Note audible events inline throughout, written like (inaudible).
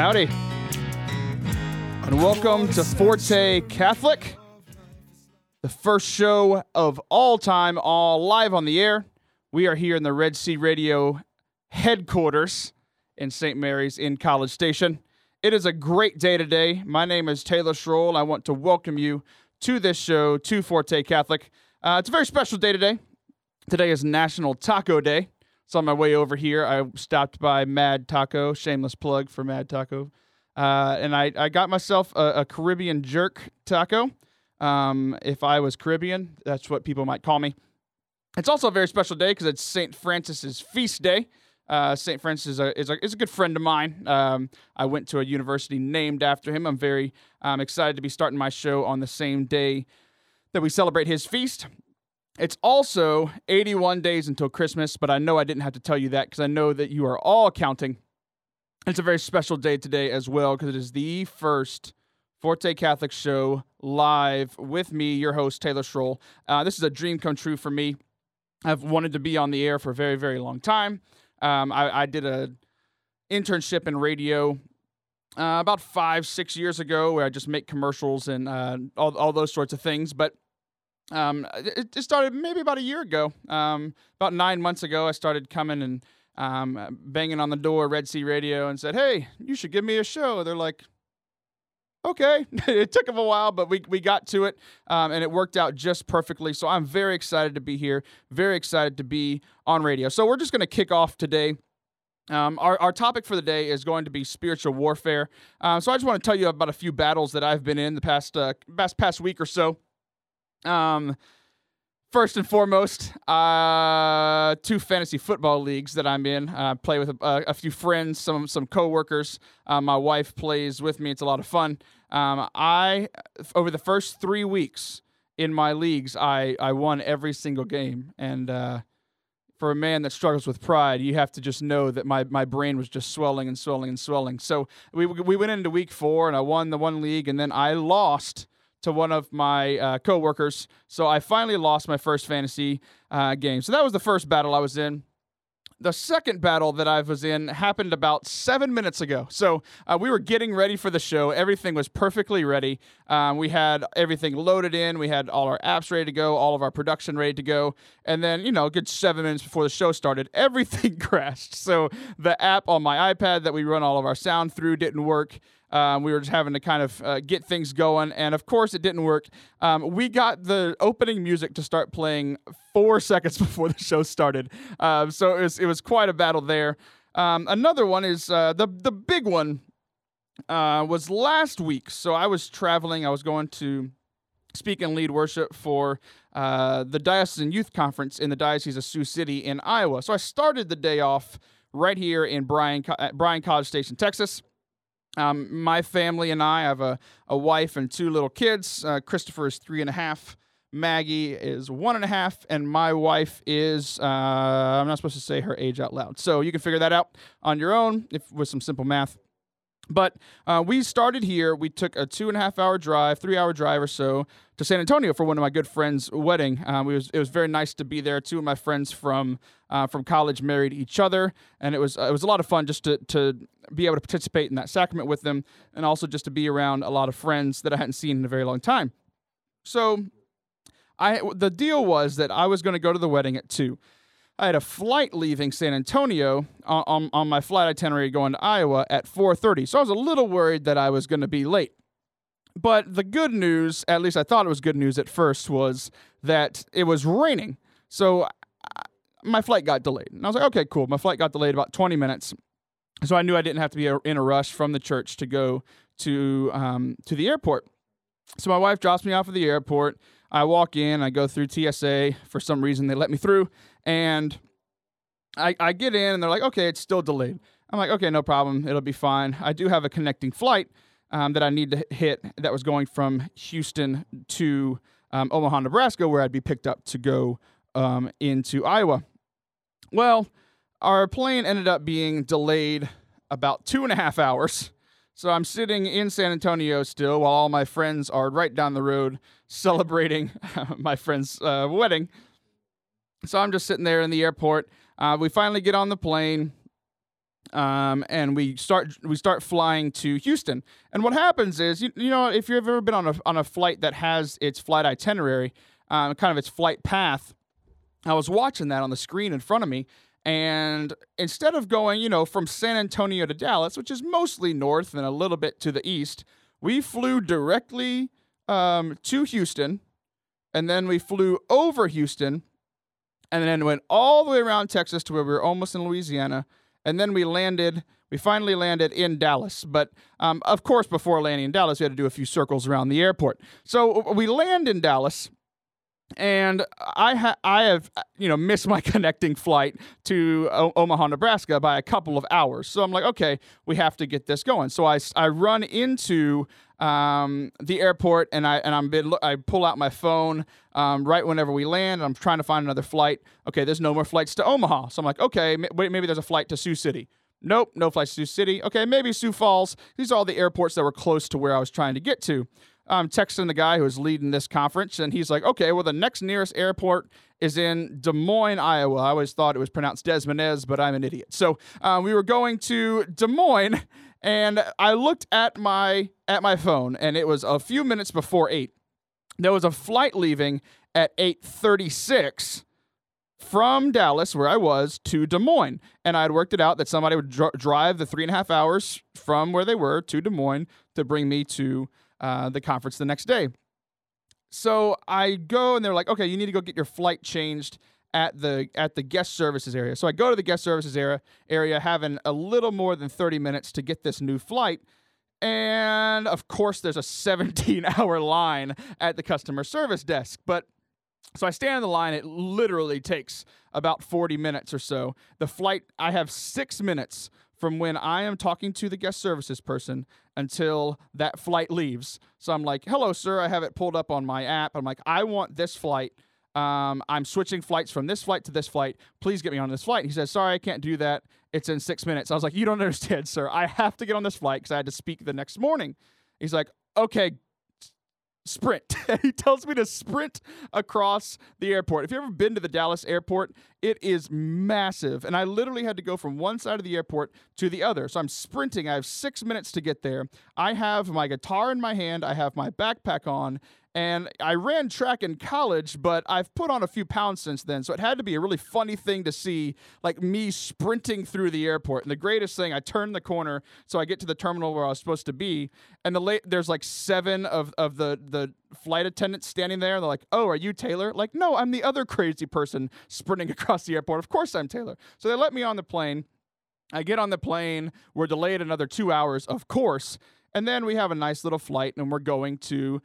Howdy. And welcome to Forte Catholic, the first show of all time, all live on the air. We are here in the Red Sea Radio headquarters in St. Mary's in College Station. It is a great day today. My name is Taylor Schroll. I want to welcome you to this show, to Forte Catholic. Uh, it's a very special day today. Today is National Taco Day. So on my way over here, I stopped by Mad Taco, shameless plug for Mad Taco. Uh, and I, I got myself a, a Caribbean jerk taco. Um, if I was Caribbean, that's what people might call me. It's also a very special day because it's St. Francis's feast day. Uh, St. Francis is a, is, a, is a good friend of mine. Um, I went to a university named after him. I'm very um, excited to be starting my show on the same day that we celebrate his feast. It's also 81 days until Christmas, but I know I didn't have to tell you that because I know that you are all counting. It's a very special day today as well because it is the first Forte Catholic show live with me, your host, Taylor Schroll. Uh, this is a dream come true for me. I've wanted to be on the air for a very, very long time. Um, I, I, did a internship in radio uh, about five, six years ago where I just make commercials and uh, all, all those sorts of things. But um, it, it, started maybe about a year ago. Um, about nine months ago, I started coming and um, banging on the door, Red Sea Radio, and said, "Hey, you should give me a show." They're like, "Okay." (laughs) it took them a while, but we we got to it, um, and it worked out just perfectly. So I'm very excited to be here. Very excited to be on radio. So we're just to kick off today. Um, our, our topic for the day is going to be spiritual warfare. Uh, so I just want to tell you about a few battles that I've been in the past uh, past past week or so. Um, first and foremost, uh, two fantasy football leagues that I'm in. I uh, play with a, a, few friends, some some coworkers. Uh, my wife plays with me. It's a lot of fun. Um, I over the first three weeks in my leagues, I I won every single game, and uh, for a man that struggles with pride, you have to just know that my, my brain was just swelling and swelling and swelling. So we we went into week four, and I won the one league, and then I lost to one of my uh, coworkers. So I finally lost my first fantasy uh, game. So that was the first battle I was in. The second battle that I was in happened about seven minutes ago. So uh, we were getting ready for the show. Everything was perfectly ready. Um, we had everything loaded in. We had all our apps ready to go, all of our production ready to go. And then, you know, a good seven minutes before the show started, (laughs) everything crashed. So the app on my iPad that we run all of our sound through didn't work. Um, we were just having to kind of uh, get things going, and of course, it didn't work. Um, we got the opening music to start playing four (laughs) seconds before the show started, uh, so it was, it was quite a battle there. Um, another one is uh, the the big one uh, was last week. So I was traveling. I was going to speak and lead worship for uh, the Diocesan Youth Conference in the Diocese of Sioux City in Iowa. So I started the day off right here in Bryan, Bryan College Station, Texas. Um, my family and I have a, a wife and two little kids. Uh, Christopher is three and a half. Maggie is one and a half, and my wife is, uh, I'm not supposed to say her age out loud. So you can figure that out on your own if, with some simple math. But uh, we started here. We took a two and a half hour drive, three hour drive or so to San Antonio for one of my good friends' wedding. Um, it was it was very nice to be there. Two of my friends from uh, from college married each other, and it was uh, it was a lot of fun just to to be able to participate in that sacrament with them, and also just to be around a lot of friends that I hadn't seen in a very long time. So, I the deal was that I was going to go to the wedding at two. I had a flight leaving San Antonio on, on, on my flight itinerary going to Iowa at 4:30. So I was a little worried that I was going to be late. But the good news, at least I thought it was good news at first, was that it was raining. So my flight got delayed. And I was like, okay, cool. My flight got delayed about 20 minutes. So I knew I didn't have to be in a rush from the church to go to um, to the airport. So my wife drops me off at the airport. I walk in, I go through TSA. For some reason, they let me through. And I, I get in and they're like, okay, it's still delayed. I'm like, okay, no problem. It'll be fine. I do have a connecting flight um, that I need to hit that was going from Houston to um, Omaha, Nebraska, where I'd be picked up to go um, into Iowa. Well, our plane ended up being delayed about two and a half hours. So I'm sitting in San Antonio still while all my friends are right down the road celebrating (laughs) my friend's uh, wedding. So I'm just sitting there in the airport. Uh, we finally get on the plane. um, and we start we start flying to Houston. And what happens is, you, you know, if you've ever been on a on a flight that has its flight itinerary, um, kind of its flight path, I was watching that on the screen in front of me, and instead of going, you know, from San Antonio to Dallas, which is mostly north and a little bit to the east, we flew directly um, to Houston, and then we flew over Houston, and then went all the way around Texas to where we were almost in Louisiana and then we landed. We finally landed in Dallas, but um, of course, before landing in Dallas, we had to do a few circles around the airport. So we land in Dallas, and I ha- I have you know missed my (laughs) connecting flight to o- Omaha, Nebraska by a couple of hours. So I'm like, okay, we have to get this going. So I, I run into um, the airport and I and I'm been, I pull out my phone um, right whenever we land. I'm trying to find another flight. Okay, there's no more flights to Omaha. So I'm like, okay, wait, maybe there's a flight to Sioux City. Nope, no flights to Sioux City. Okay, maybe Sioux Falls. These are all the airports that were close to where I was trying to get to. I'm texting the guy who was leading this conference, and he's like, okay, well, the next nearest airport is in Des Moines, Iowa. I always thought it was pronounced Desmonez, but I'm an idiot. So uh, we were going to Des Moines, and I looked at my at my phone, and it was a few minutes before eight. There was a flight leaving at 8:36 from Dallas, where I was, to Des Moines, and I had worked it out that somebody would dr- drive the three and a half hours from where they were to Des Moines to bring me to uh, the conference the next day. So I go, and they're like, "Okay, you need to go get your flight changed." at the at the guest services area. So I go to the guest services area area having a little more than 30 minutes to get this new flight. And of course there's a (laughs) 17 hour line at the customer service desk. But so I stand in the line, it literally takes about 40 minutes or so. The flight I have 6 minutes from when I am talking to the guest services person until that flight leaves. So I'm like, "Hello sir, I have it pulled up on my app." I'm like, "I want this flight um, I'm switching flights from this flight to this flight. Please get me on this flight. He says, Sorry, I can't do that. It's in six minutes. I was like, You don't (laughs) understand, sir. I have to get on this flight because I had to speak the next morning. He's like, Okay, sprint. (laughs) he tells me to sprint across the airport. If you've ever been to the Dallas airport, it is massive. And I literally had to go from one side of the airport to the other. So I'm sprinting. I have six minutes to get there. I have my guitar in my hand, I have my backpack on, and I ran track in college, but I've put on a few pounds since then. So it had to be a really funny thing to see, like me sprinting through the airport. And the greatest thing, I turn the corner so I get to the terminal where I was supposed to be, and the late there's like seven of, of the the flight attendants standing there. And they're like, "Oh, are you Taylor?" Like, no, I'm the other crazy person sprinting (laughs) across the airport. Of course, I'm Taylor. So they let me on the plane. I get on the plane. We're delayed another two hours, of course. And then we have a nice little flight, and we're going to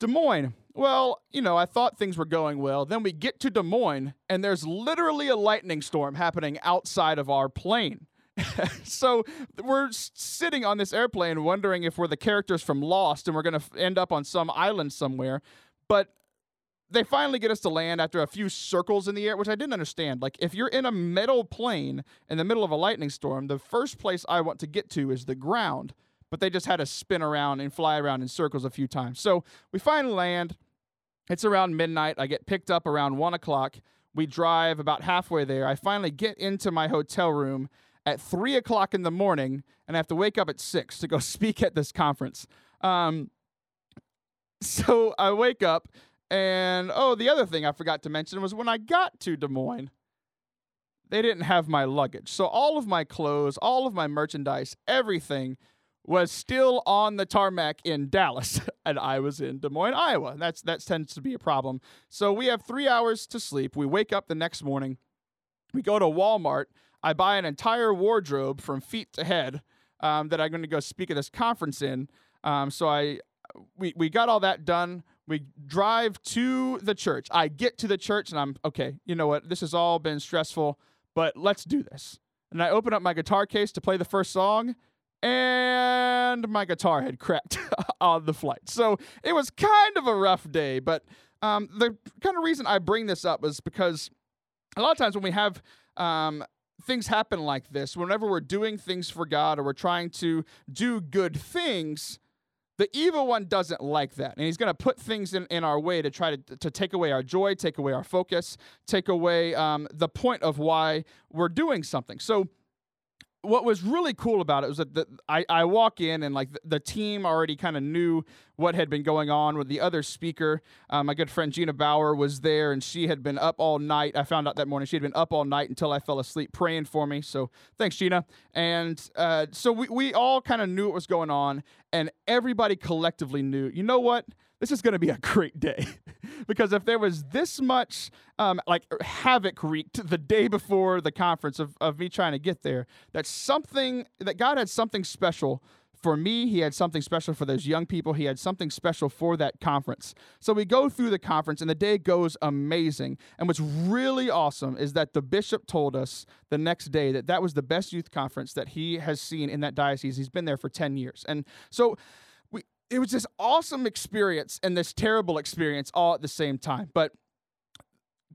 Des Moines. Well, you know, I thought things were going well. Then we get to Des Moines, and there's literally a lightning storm happening outside of our plane. (laughs) so we're sitting on this airplane wondering if we're the characters from Lost and we're going to end up on some island somewhere. But they finally get us to land after a few circles in the air, which I didn't understand. Like, if you're in a metal plane in the middle of a lightning storm, the first place I want to get to is the ground but they just had to spin around and fly around in circles a few times. So we finally land. It's around midnight. I get picked up around one o'clock. We drive about halfway there. I finally get into my hotel room at three o'clock in the morning, and I have to wake up at six to go (laughs) speak at this conference. Um, so I wake up, and oh, the other thing I forgot to mention was when I got to Des Moines, they didn't have my luggage. So all of my clothes, all of my merchandise, everything was still on the tarmac in Dallas, (laughs) and I was in Des Moines, Iowa. That's that tends to be a problem. So we have three hours to sleep. We wake up the next morning. We go to Walmart. I buy an entire wardrobe from feet to head um, that I'm going to go speak at this conference in. Um, so I we we got all that done. We drive to the church. I get to the church and I'm okay. You know what? This has all been stressful, but let's do this. And I open up my guitar case to play the first song and my guitar had cracked (laughs) on the flight. So it was kind of a rough day. But um, the kind of reason I bring this up is because a lot of times when we have um, things happen like this, whenever we're doing things for God or we're trying to do good things, the evil one doesn't like that. And he's going to put things in, in our way to try to, to take away our joy, take away our focus, take away um, the point of why we're doing something. So, what was really cool about it was that the, I, I walk in and like the, the team already kind of knew what had been going on with the other speaker. Um, my good friend Gina Bauer was there and she had been up all night. I found out that morning she had been up all night until I fell asleep praying for me. So thanks, Gina. And uh, so we, we all kind of knew what was going on and everybody collectively knew, you know what? this is going to be a (laughs) great day (laughs) because if there was this much um, like havoc wreaked the day before the conference of, of me trying to get there that something that god had something special for me he had something special for those young people. He had something special for that conference. So we go through the conference and the day goes amazing. And what's really awesome is that the bishop told us the next day that that was the best youth conference that he has seen in that diocese. He's been there for 10 years. And so we, it was this awesome experience and this terrible experience all at the same time. But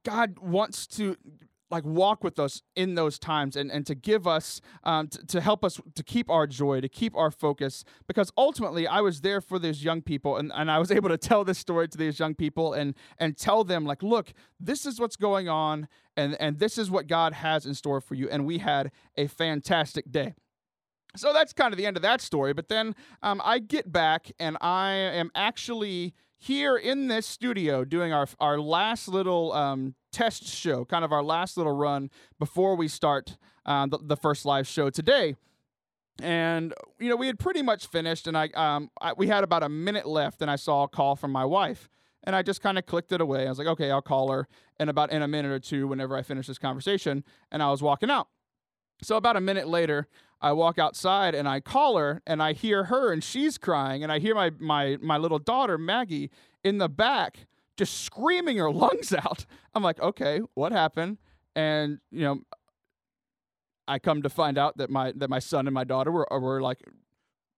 God wants to like walk with us in those times and, and to give us um, to, to help us to keep our joy to keep our focus because ultimately i was there for these young people and, and i was (laughs) able to tell this story to these young people and and tell them like look this is what's going on and and this is what god has in store for you and we had a fantastic day so that's kind of the end of that story. But then um, I get back and I am actually here in this studio doing our our last little um, test show, kind of our last little run before we start uh, the, the first live show today. And you know we had pretty much finished, and I, um, I we had about a minute left, and I saw a call from my wife, and I just kind of clicked it away. I was like, okay, I'll call her in about in a minute or two whenever I finish this conversation, and I was walking out. So about a minute later, I walk outside and I call her and I hear her and she's crying and I hear my my my little daughter Maggie in the back just screaming her (laughs) lungs out. I'm like, "Okay, what happened?" And, you know, I come to find out that my that my son and my daughter were were like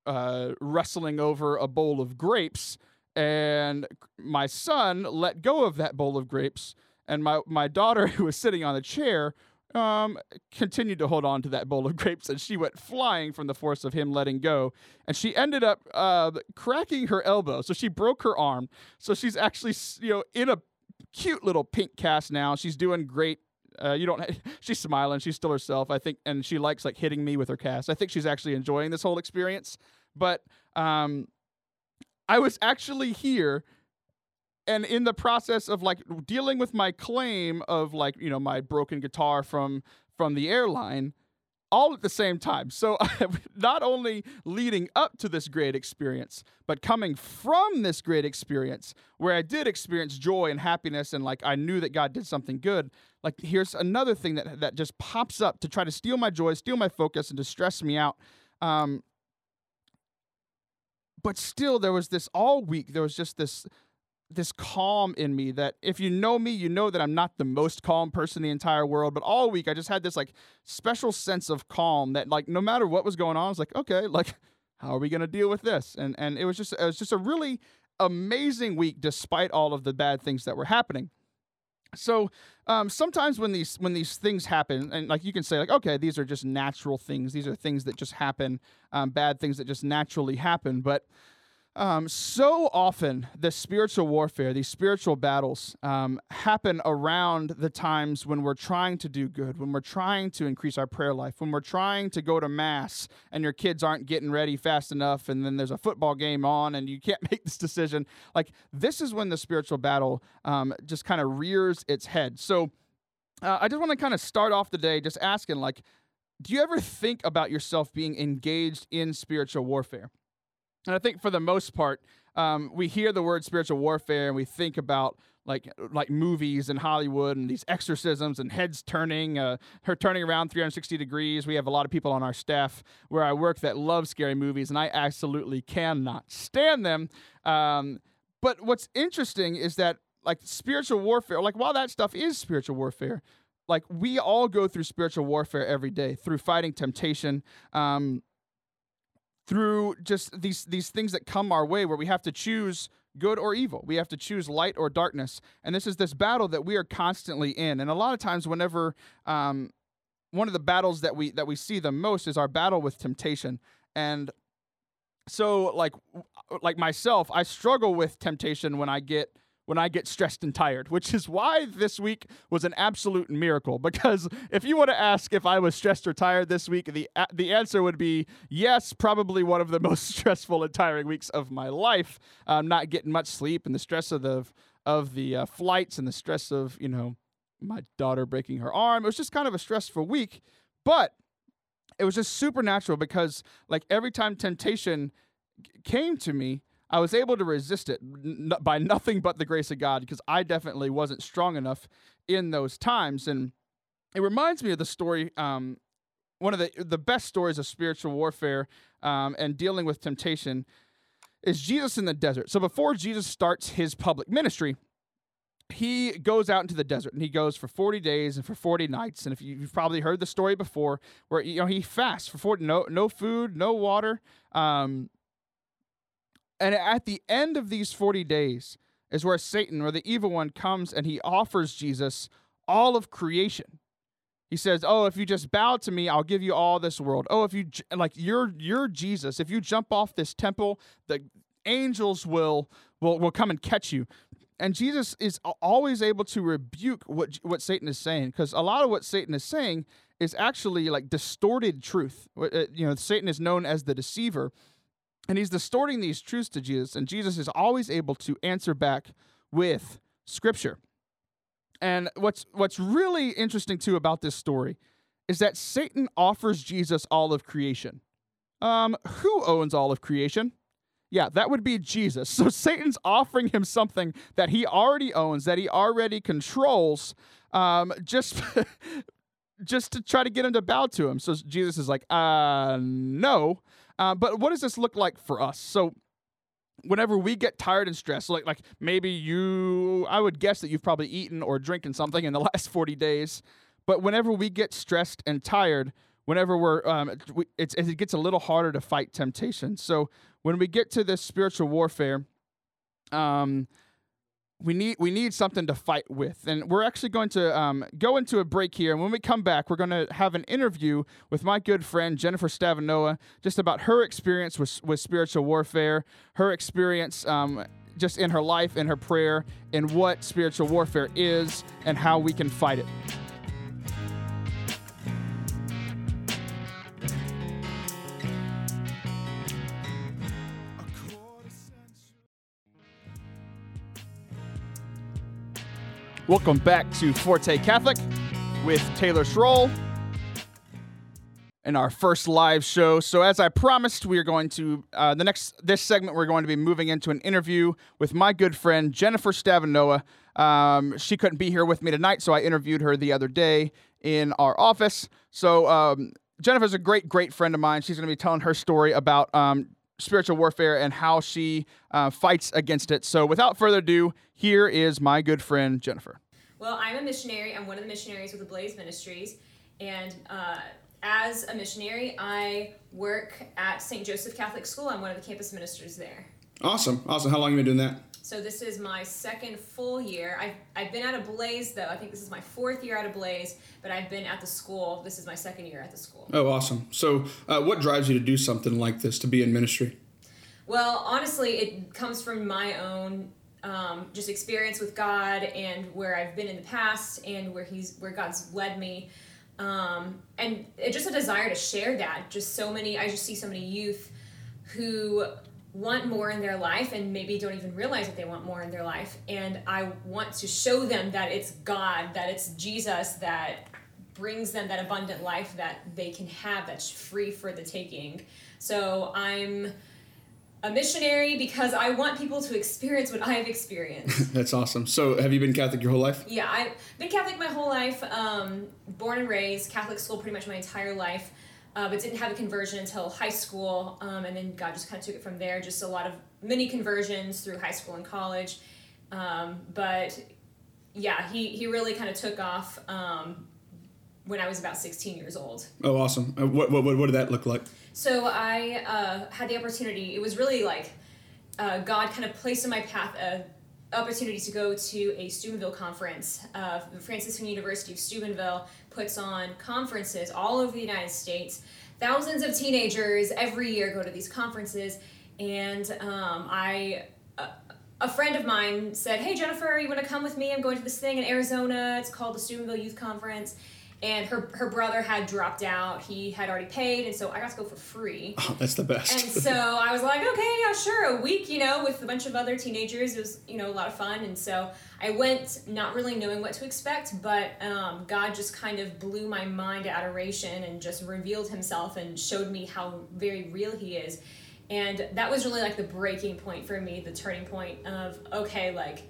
uh, wrestling over a bowl of grapes and my son let go of that bowl of grapes and my my daughter (laughs) who was sitting on the chair um, continued to hold on to that bowl of (laughs) grapes, and she went flying from the force of him letting go. And she ended up uh, cracking her elbow, so she broke her arm. So she's actually, you know, in a cute little pink cast now. She's doing great. Uh, you don't. (laughs) She's smiling. She's still herself. I think, and she likes like hitting me with her cast. I think she's actually enjoying this whole experience. But um, I was actually here and in the process of like dealing with my claim of like you know my broken guitar from from the airline all at the same time. So (laughs) not only leading up to this great experience but coming from this great experience where i did experience joy and happiness and like i knew that god did something good like here's another thing that that just pops up to try to steal my joy steal my focus and to stress me out. Um but still there was this all week there was just this this calm in me that if you know me, you know that I'm not the most calm person in the entire world. But all week I just had this like special sense of calm that like no matter what was going on, I was like, okay, like how are we gonna deal with this? And and it was just it was just a really amazing week despite all of the bad things that were happening. So um, sometimes when these when these things happen, and like you can say like, okay, these are just natural things. These are things that just happen, um, bad things that just naturally happen. But um, so often, the spiritual warfare, these spiritual battles, um, happen around the times when we're trying to do good, when we're trying to increase our prayer life, when we're trying to go to mass and your kids aren't getting ready fast enough, and then there's a football game on and you can't (laughs) make this decision. Like, this is when the spiritual battle um, just kind of rears its head. So, uh, I just want to kind of start off the day just asking, like, do you ever think about yourself being engaged in spiritual warfare? And I think for the most part, um, we hear the word spiritual warfare and we think about like like movies in Hollywood and these exorcisms and heads turning, uh, her turning around 360 degrees. We have a lot of people on our staff where I work that love scary movies, and I absolutely cannot stand them. Um, but what's interesting is that like spiritual warfare, like while that stuff is spiritual warfare, like we all go through spiritual warfare every day through fighting temptation. Um, through just these these things that come our way where we have to choose good or evil. We have to choose light or darkness. And this is this battle that we are constantly in. And a lot of times whenever um, one of the battles that we that we see the most is our battle with temptation. And so like like myself, I struggle with temptation when I get when I get stressed and tired, which is why this week was an absolute miracle. (laughs) Because if you want to ask if I was stressed or tired this week, the the answer would be yes. Probably one of the (laughs) most stressful and tiring weeks of my life. Not getting much sleep and the stress of the of the uh, flights and the stress of you know my daughter breaking her arm. It was just kind of a stressful week, but it was just supernatural because like every time temptation came to me I was able to resist it n- by nothing but the grace of God because I definitely wasn't strong enough in those times. And it reminds me of the story, um, one of the the best stories of spiritual warfare um, and dealing with temptation is Jesus in the desert. So before Jesus starts his public ministry, he goes out into the desert and he goes for 40 days and for 40 nights and if you, have probably heard the story before where you know he fasts for 40 no no food no water um, and at the end of these 40 days is where Satan or the evil one comes and he offers Jesus all of creation. He says, "Oh, if you just bow to me, I'll give you all this world. Oh, if you like you're you're Jesus, if you jump off this temple, the angels will will will come and catch you." And Jesus is always able to rebuke what what Satan is saying because a lot of what Satan is saying is actually like distorted truth. Uh, you know, Satan is known as the deceiver and he's distorting these truths to Jesus, and Jesus is always able to answer back with scripture. And what's what's really interesting too about this story is that Satan offers Jesus all of creation. Um, who owns all of creation? Yeah, that would be Jesus. (laughs) So Satan's offering him something that he already owns, that he already controls, um, just (laughs) just to try to get him to bow to him. So Jesus is like, uh, no. Uh, but what does this look like for us? So whenever we get tired and stressed, like like maybe you, I would guess that you've probably eaten or drinking something in the (laughs) last 40 days. But whenever we get stressed and tired, whenever we're, um, it gets a little harder to fight temptation. So when we get to this spiritual warfare, um, we need we need something to fight with. And we're actually going to um, go into a break here. And when we come back we're going to have an interview with my good friend jennifer stavanoa just about her experience with, with spiritual warfare her experience um, just in her life in her prayer and what spiritual warfare is and how we can fight it Welcome back to Forte Catholic with Taylor Schroll in our first live show. So, as I promised, we are going to uh, the next this segment. We're going to be moving into an interview with my good friend Jennifer Stavanoa. Um, she couldn't be here with me tonight, so I interviewed her the other day in our office. So, um, Jennifer's a great, great friend of mine. She's going to be telling her story about um, spiritual warfare and how she uh, fights against it. So, without further ado, here is my good friend Jennifer. Well, I'm a missionary. I'm one of the missionaries with the Blaze Ministries, and uh, as a missionary, I work at St. Joseph Catholic School. I'm one of the campus ministers there. Awesome, awesome. How long have you been doing that? So this is my second full year. I've, I've been at a Blaze though. I think this is my fourth year at a Blaze, but I've been at the school. This is my second year at the school. Oh, awesome. So, uh, what drives you to do something like this, to be in ministry? Well, honestly, it comes from my own um, just experience with God and where I've been in the past and where He's where God's led me. Um, and it, just a desire to share that. Just so many, I just see so many youth who want more in their life and maybe don't even realize that they want more in their life. And I want to show them that it's God, that it's Jesus that brings them that abundant life that they can have that's free for the taking. So I'm a missionary because I want people to experience what I have experienced. (laughs) That's awesome. So, have you been Catholic your whole life? Yeah, I've been Catholic my whole life. Um, born and raised Catholic school pretty much my entire life, uh, but didn't have a conversion until high school, um, and then God just kind of took it from there. Just a lot of mini conversions through high school and college, um, but yeah, he he really kind of took off um, when I was about 16 years old. Oh, awesome. Uh, what, what, what did that look like? So I uh, had the opportunity, it was really like uh, God kind of placed in my path a opportunity to go to a Steubenville conference. Uh, the Franciscan University of Steubenville puts on conferences all over the United States. Thousands of teenagers every year go to these conferences, and um, I uh, a friend of mine said, "Hey Jennifer, you want to come with me? I'm going to this thing in Arizona. It's called the Steubenville Youth Conference." And her her brother had dropped out. He had already paid, and so I got to go for free. (laughs) Oh, that's the best. And so I was like, okay, yeah, sure. A week, you know, with a bunch of other teenagers, it was, you know, a lot of fun. And so I went not really knowing what to expect, but um, God just kind of blew my mind to adoration and just revealed himself and showed me how very real he is. And that was really like the breaking point for me, the turning point of, okay, like,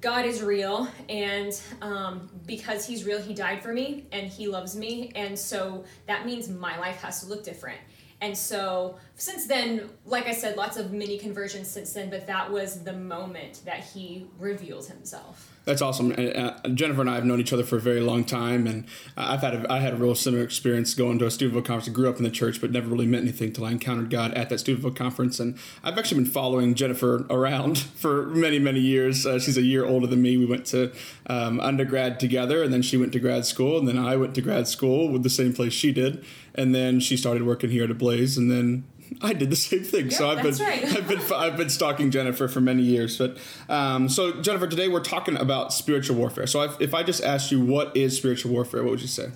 God is real, and um, because He's real, He died for me, and He loves me, and so that means my life has to look different. And so since then, like I said, lots of mini conversions since then, but that was the moment that He revealed Himself. That's awesome. And, uh, Jennifer and I have known each other for a very long time, and I've had a, I had a real similar experience going to a Steubenville conference. I grew up in the church, but never really meant anything until I encountered God at that Steubenville conference. And I've actually been following Jennifer around (laughs) for many, many years. Uh, she's a year older than me. We went to um, undergrad together, and then she went to grad school, and then I went to grad school with the same place she did, and then she started working here at Blaze, and then (laughs) I did the same thing. so I've been right. I've been I've been stalking Jennifer for many years. But um, so Jennifer, today we're talking about spiritual warfare. So if, if I just asked you what is spiritual warfare, what would you say?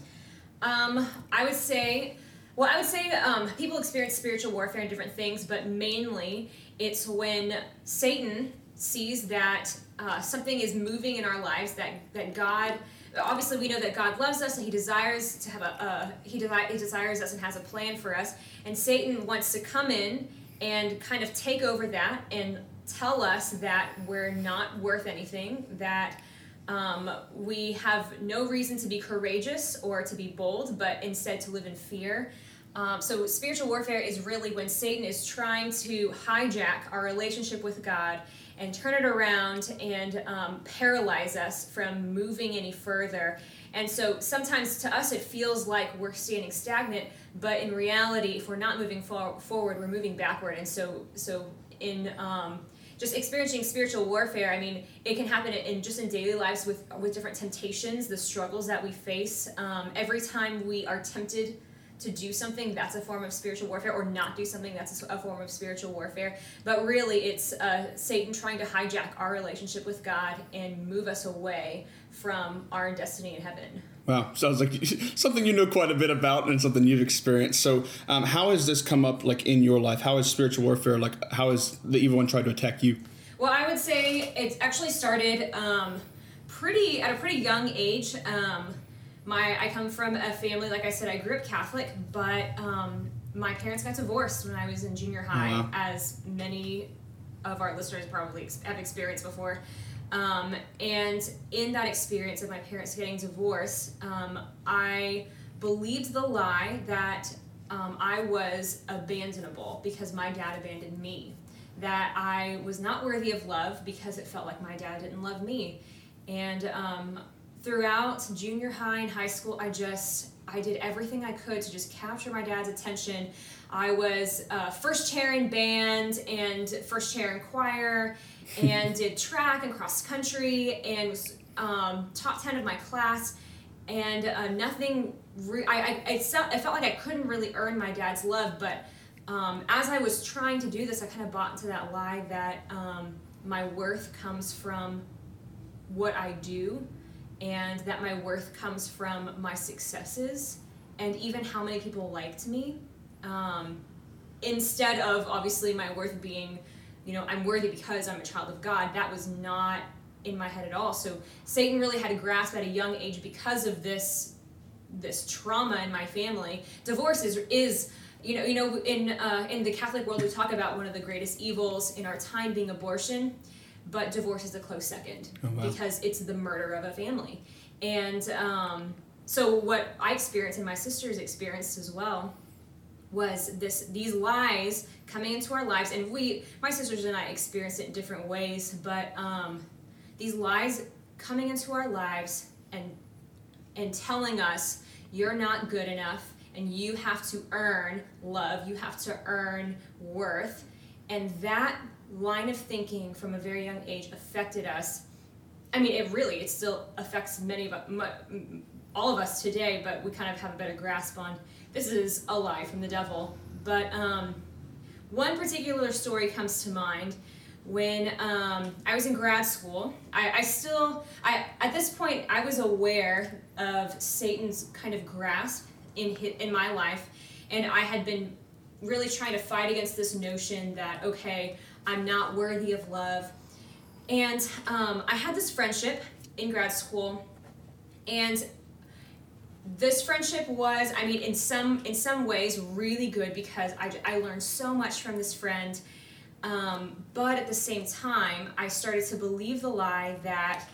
Um, I would say, well, I would say um, people experience spiritual warfare in different things, but mainly it's when Satan sees that uh, something is moving in our lives that that God obviously we know that God loves us and he desires to have a he, de- he desires us and has a plan for us. And Satan wants to come in and kind of take over that and tell us that we're not worth anything that um, we have no reason to be courageous or to be bold but instead to live in fear. Um, so spiritual warfare is really when Satan is trying to hijack our relationship with God and turn it around and um, paralyze us from moving any further. And so sometimes to us it feels like we're standing stagnant, but in reality, if we're not moving for- forward, we're moving backward. And so, so in um, just experiencing spiritual warfare, I mean, it can happen in just in daily lives with with different temptations, the struggles that we face. Um, every time we are tempted to do something that's a form of spiritual warfare or not do something that's a form of spiritual warfare but really it's uh, satan trying to hijack our relationship with god and move us away from our destiny in heaven Wow, sounds like (laughs) something you know quite a bit about and something you've experienced. So, um, how has this come up like in your life? How has spiritual warfare like? How has the evil one tried to attack you? Well, I would say it's actually started um, pretty at a pretty young age. Um, my I come from a family like I said I grew up Catholic, but um, my parents got divorced when I was in junior high, uh-huh. as many of our listeners probably have experienced before. Um, and in that experience of my parents getting divorced, um, I believed the lie that um, I was abandonable because my dad abandoned me. That I was not worthy of love because it felt like my dad didn't love me. And um, throughout junior high and high school, I just I did everything I could to just capture my dad's attention. I was uh, first chair in band and first chair in choir, (laughs) and did track and cross country, and was um, top ten of my class. And uh, nothing, re- I, I, felt, it felt like I couldn't really earn my dad's love. But um, as I was trying to do this, I kind of bought into that lie that um, my worth comes from what I do and that my worth comes from my successes and even how many people liked me. Um, instead of obviously my worth being you know i'm worthy because i'm a child of god that was not in my head at all. So satan really had a grasp at a young age because of this this trauma in my family. Divorce is is you know you know in uh, in the catholic world we talk about one of the greatest evils in our time being abortion but divorce is a close second oh, wow. because it's the murder of a family. And um, so what I experienced and my sisters experienced as well was this these lies coming into our lives and we my sisters and I experienced it in different ways but um, these lies coming into our lives and and telling us you're not good enough and you have to earn love you have to earn worth and that line of thinking from a very young age affected us. I mean, it really, it still affects many of all of us today, but we kind of have a better grasp on this is a lie from the devil. But um, one particular story comes to mind when um, I was in grad school. I, I still, I at this point, I was aware of Satan's kind of grasp in in my life, and I had been really trying to fight against this notion that okay, I'm not worthy of love, and um, I had this friendship in grad school, and this friendship was i mean in some in some ways really good because i, I learned so much from this friend. Um, but at the same time i started to believe the lie that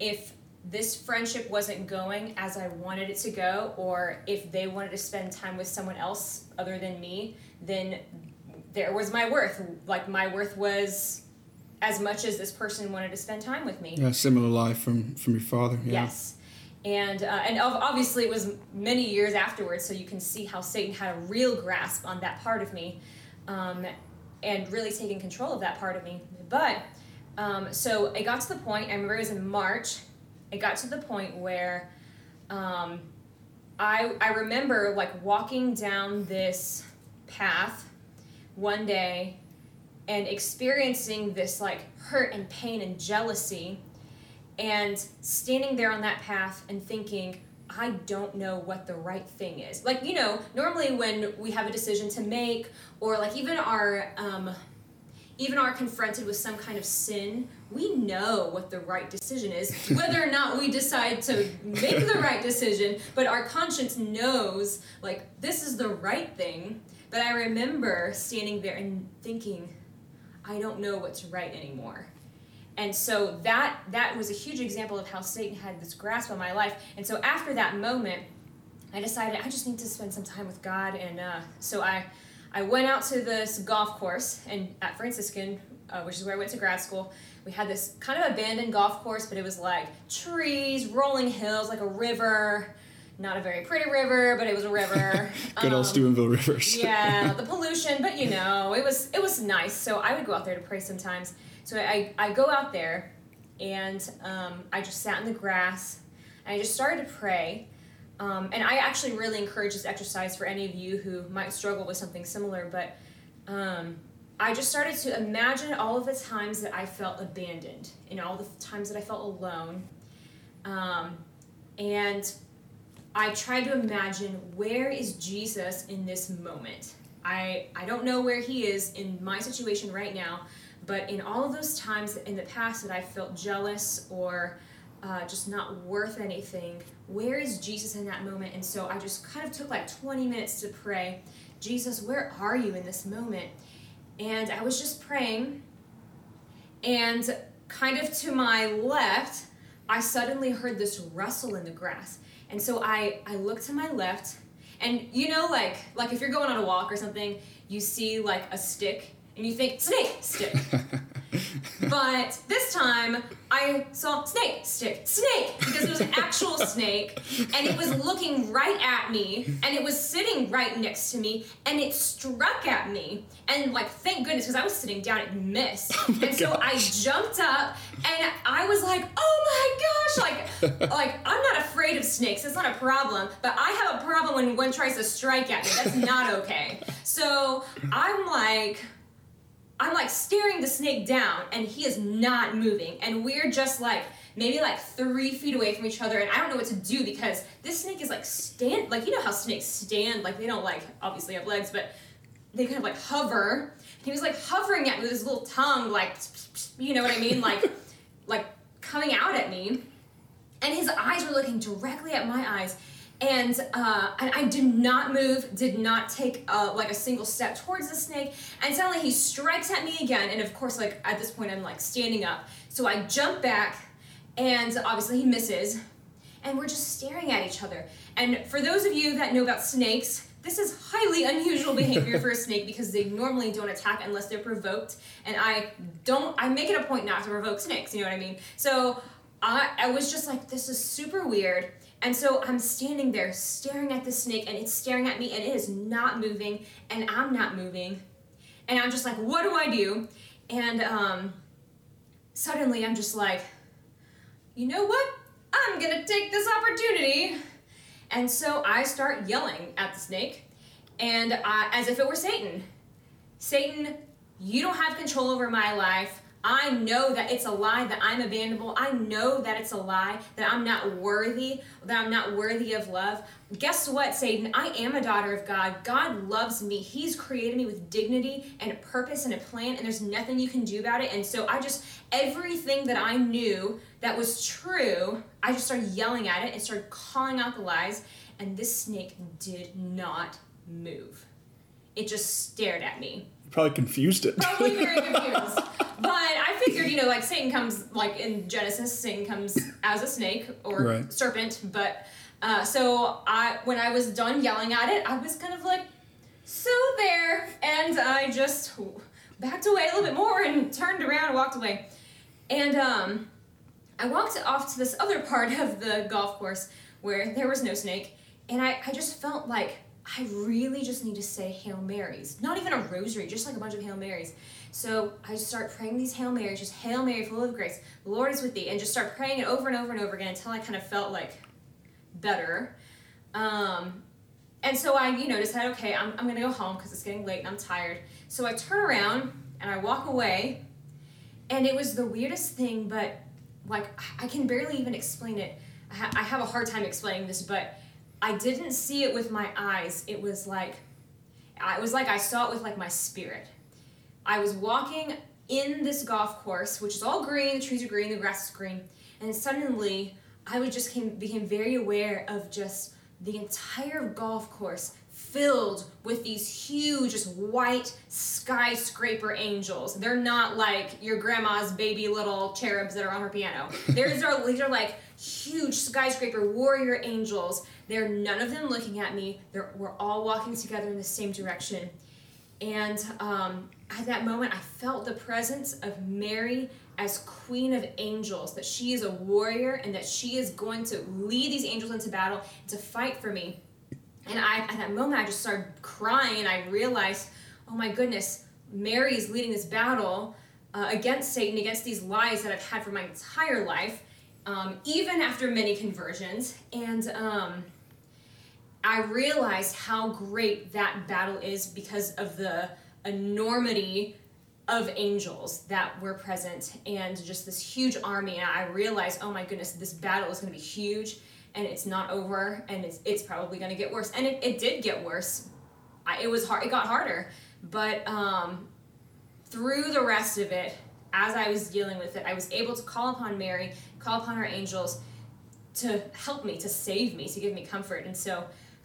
if this friendship wasn't going as i wanted it to go or if they wanted to spend time with someone else other than me then there was my worth. Like my worth was as much as this person wanted to spend time with me. Yeah similar lie from from your father yeah. yes. And uh, and obviously it was many years afterwards so you can see how satan had a real grasp on that part of me um, and really taking control of that part of me. But um, so it got to the point i remember it was in march it got to the point where um, I, I remember like walking down this path one day and experiencing this like hurt and pain and jealousy and standing there on that path and thinking i don't know what the right thing is. Like you know normally when we have a decision to make or like even our um, even are confronted with some kind of sin we know what the right decision is (laughs) whether or not we decide to make the right decision but our conscience knows like this is the right thing but i remember standing there and thinking i don't know what's right anymore. And so that that was a huge example of how satan had this grasp on my life. And so after that moment i decided i just need to spend some time with god. And uh, so i i went out to this golf course and at franciscan uh, which is where i went to grad school. We had this kind of abandoned golf course but it was like trees rolling hills like a river not a very pretty river, but it was a river. (laughs) Good old um, Steubenville rivers. (laughs) yeah, the pollution, but you know, it was it was nice. So I would go out there to pray sometimes. So I, I go out there and um, I just sat in the grass and I just started to pray. Um, and I actually really encourage this exercise for any of you who might struggle with something similar. But um, I just started to imagine all of the times that I felt abandoned and all the times that I felt alone. Um, and I tried to imagine where is Jesus in this moment. I, I don't know where he is in my situation right now, but in all of those times in the past that I felt jealous or uh, just not worth anything, where is Jesus in that moment? And so I just kind of took like 20 minutes to pray, Jesus, where are you in this moment? And I was just praying, and kind of to my left, I suddenly heard this rustle in the grass. And so I, I looked to my left, and you know, like like if you're going on a walk or something, you see like a stick and you think snake stick. (laughs) but this time I saw snake stick. Snake! Because it was an actual (laughs) snake and it was looking right at me and it was sitting right next to me and it struck at me. And like thank goodness because I was sitting down it missed. Oh and so I jumped up and I was like oh my gosh! Like (laughs) like I'm not afraid of snakes it's not a problem but I have a problem when one tries to strike at me. That's not okay. So I'm like I'm like staring the snake down and he is not moving. And we're just like maybe like three feet away from each other. And I don't know what to do because this snake is like stand, like, you know how snakes stand? Like, they don't like obviously have legs, but they kind of like hover. And he was like hovering at me with his little tongue, like, you know what I mean? Like, (laughs) like coming out at me. And his eyes were looking directly at my eyes and uh, and I did not move, did not take uh, like a single step towards the snake. And suddenly he strikes at me again, and of course, like at this point, I'm like standing up. So I jump back, and obviously he misses, and we're just staring at each other. And for those of you that know about snakes, this is highly unusual behavior for a (laughs) snake because they normally don't attack unless they're provoked. And I don't, I make it a point not to provoke snakes, you know what I mean? So I, I was just like, this is super weird. And so I'm standing there staring at the snake and it's staring at me and it is not moving and I'm not moving. And I'm just like, what do I do? And um, suddenly I'm just like, you know what? I'm gonna take this opportunity. And so I start yelling at the snake and uh, as if it were Satan. Satan, You don't have control over my life. I know that it's a lie, that I'm abandonable. I know that it's a lie, that I'm not worthy, that I'm not worthy of love. Guess what, Satan? I am a daughter of God. God loves me. He's created me with dignity and a purpose and a plan, and there's nothing you can do about it. And so I just, everything that I knew that was true, I just started yelling at it and started calling out the lies, and this snake did not move. It just stared at me. Probably confused it. Probably very (laughs) confused. but I figured, you know, like Satan comes, like in Genesis, Satan comes as a snake or Right. serpent. But uh, so I, when I was done yelling at it, I was kind of like, so there, and I just backed away a little bit more and turned around and walked away. And um, I walked off to this other part of the golf course where there was no snake, and I, I just felt like I really just need to say Hail Marys. Not even a rosary, just like a bunch of Hail Marys. So I just start praying these Hail Marys, just Hail Mary, full of grace, the Lord is with thee, and just start praying it over and over and over again until I kind of felt like better. Um, and so I, you know, decided, okay, I'm, I'm gonna go home because it's getting late and I'm tired. So I turn around and I walk away, and it was the weirdest thing, but like I can barely even explain it. I, ha- I have a hard time explaining this, but I didn't see it with my eyes. It was like, I- it was like I saw it with like my spirit. I was walking in this golf course, which is all green. The trees are green, the grass is green, and suddenly I was just came, became very aware of just the entire golf course filled with these huge, just white skyscraper angels. They're not like your grandma's baby little cherubs that are on her piano. Theirs are these are like huge skyscraper warrior angels. They're none of them looking at me. They're we're all walking together in the same direction. And um, at that moment, I felt the presence of Mary as Queen of Angels, that she is a warrior and that she is going to lead these angels into battle to fight for me. And I, at that moment, I just started crying and I realized, oh my goodness, Mary is leading this battle uh, against Satan, against these lies that I've had for my entire life, um, even after many conversions. And um, I realized how great that battle is because of the enormity of angels that were present and just this huge army. And I realized, oh my goodness, this battle is going to be huge and it's not over and it's, it's probably going to get worse. And it, it did get worse. I, it was hard. It got harder. But um, through the rest of it, as I was dealing with it, I was able to call upon Mary, call upon her angels to help me, to save me, to give me comfort. And so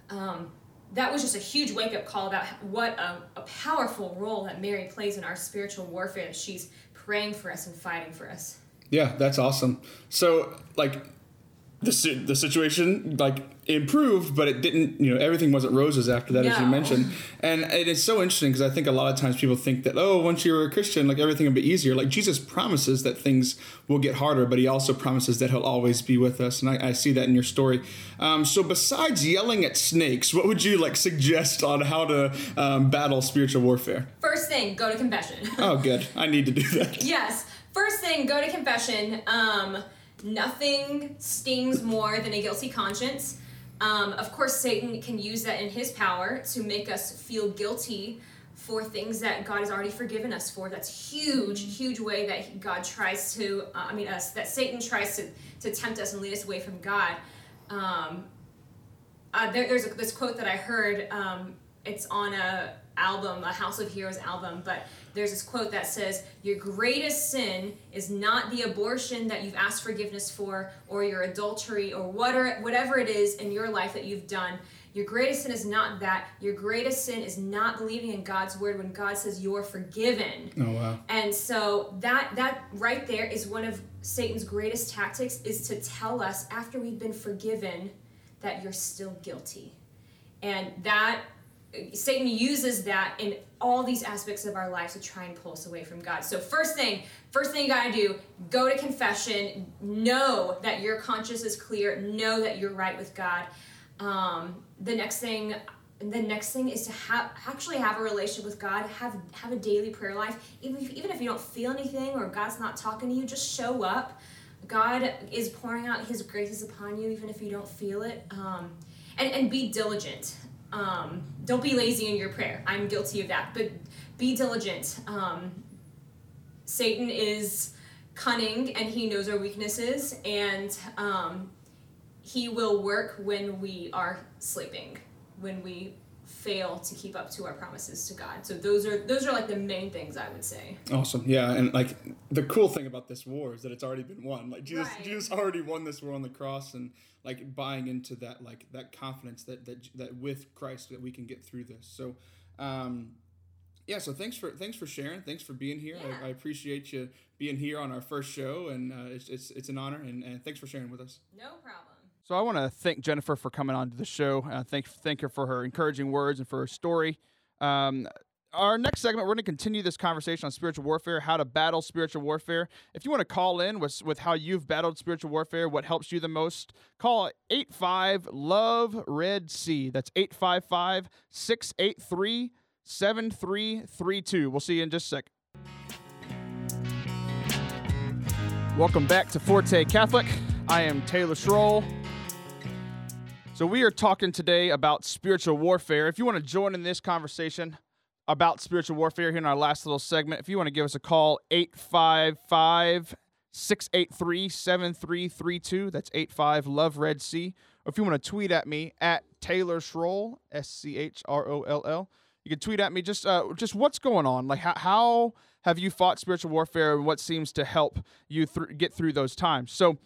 um, that was just a huge wake up call about what a, a powerful role that Mary plays in our spiritual warfare. She's praying for us and fighting for us. Yeah, that's awesome. So, like, the the situation like improved, but it didn't. You know, everything wasn't roses after that, as you mentioned. And it is so interesting because I think a lot of times people think that oh, once you're a Christian, like everything will be easier. Like Jesus promises that things will get harder, but he also promises that he'll always be with us. And I, I see that in your story. Um, so, besides yelling at snakes, what would you like suggest on how to um, battle spiritual warfare? First thing, go to confession. (laughs) Oh, good. I need to do that. yes. First thing, go to confession. Um, nothing stings more than a guilty conscience. Um, of course, Satan can use that in his power to make us feel guilty for things that God has already forgiven us for. That's huge, huge way that God tries to, uh, I mean, us, that Satan tries to, to tempt us and lead us away from God. Um, uh, there, there's a, this quote that I heard. Um, it's on a album, a House of Heroes album, but there's this quote that says, "Your greatest sin is not the abortion that you've asked forgiveness for, or your adultery, or whatever whatever it is in your life that you've done. Your greatest sin is not that. Your greatest sin is not believing in God's word when God says you're forgiven." Oh wow. And so that that right there is one of Satan's greatest tactics is to tell us after we've been forgiven that you're still guilty. And that Satan uses that in all these aspects of our lives to try and pull us away from God. So first thing, first thing you got to do, go to confession, know that your conscience is clear, know that you're right with God. Um, the next thing the next thing is to have actually have a relationship with God, have have a daily prayer life. Even if, even if you don't feel anything or God's not talking to you, just show up. God is pouring out His graces upon you, even if you don't feel it. Um, and and be diligent. Um, don't be lazy in your prayer. I'm guilty of that, but be diligent. Um, Satan is cunning and he knows our weaknesses, and um, he will work when we are sleeping, when we fail to keep up to our promises to God. So those are those are like the main things I would say. Awesome. Yeah, and like the cool thing about this war is that it's already been won. Like Jesus Right. Jesus already won this war on the cross and like buying into that like that confidence that that that with Christ that we can get through this. So um yeah, so thanks for thanks for sharing. Thanks for being here. Yeah. I, I appreciate you being here on our first show, and uh, it's, it's it's an honor. And, and thanks for sharing with us. No problem. So I want to thank Jennifer for coming on to the show. Uh, thank thank her for her encouraging words and for her story. Um, our next segment, we're going to continue this conversation on spiritual warfare, how to battle spiritual warfare. If you want to call in with, with how you've battled spiritual warfare, what helps you the most, call 85 Love Red Sea. That's 855 683 7332. We'll see you in just a sec. Welcome back to Forte Catholic. I am Taylor Schroll. So, we are talking today about spiritual warfare. If you want to join in this conversation about spiritual warfare here in our last little segment, if you want to give us a call, 855 683 7332. That's 85 Love Red Sea. Or if you want to tweet at me at Taylor Schroll, S C H R O L L, you can tweet at me just uh, just what's going on. Like, how, how have you fought spiritual warfare and what seems to help you thr get through those times? So,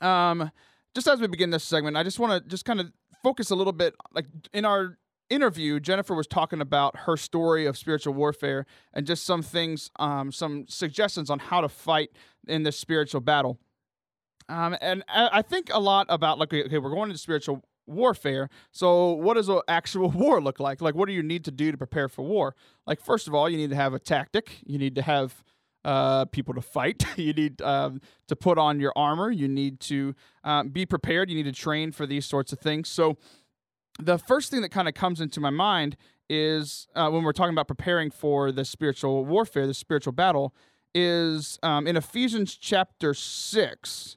um, just as we begin this segment, I just want to just kind of focus a little bit. Like in our interview, Jennifer was talking about her story of spiritual warfare and just some things, um, some suggestions on how to fight in this spiritual battle. Um, and I think a lot about like okay, we're going into spiritual warfare. So what does an actual (laughs) war look like? Like what do you need to do to prepare for war? Like first of all, you need to have a tactic. You need to have uh, people to fight. (laughs) you need um, to put on your armor. You need to um, be prepared. You need to train for these sorts of things. So the first thing that kind of comes into my mind is uh, when we're talking about preparing for the spiritual warfare, the spiritual battle, is um, in Ephesians chapter six,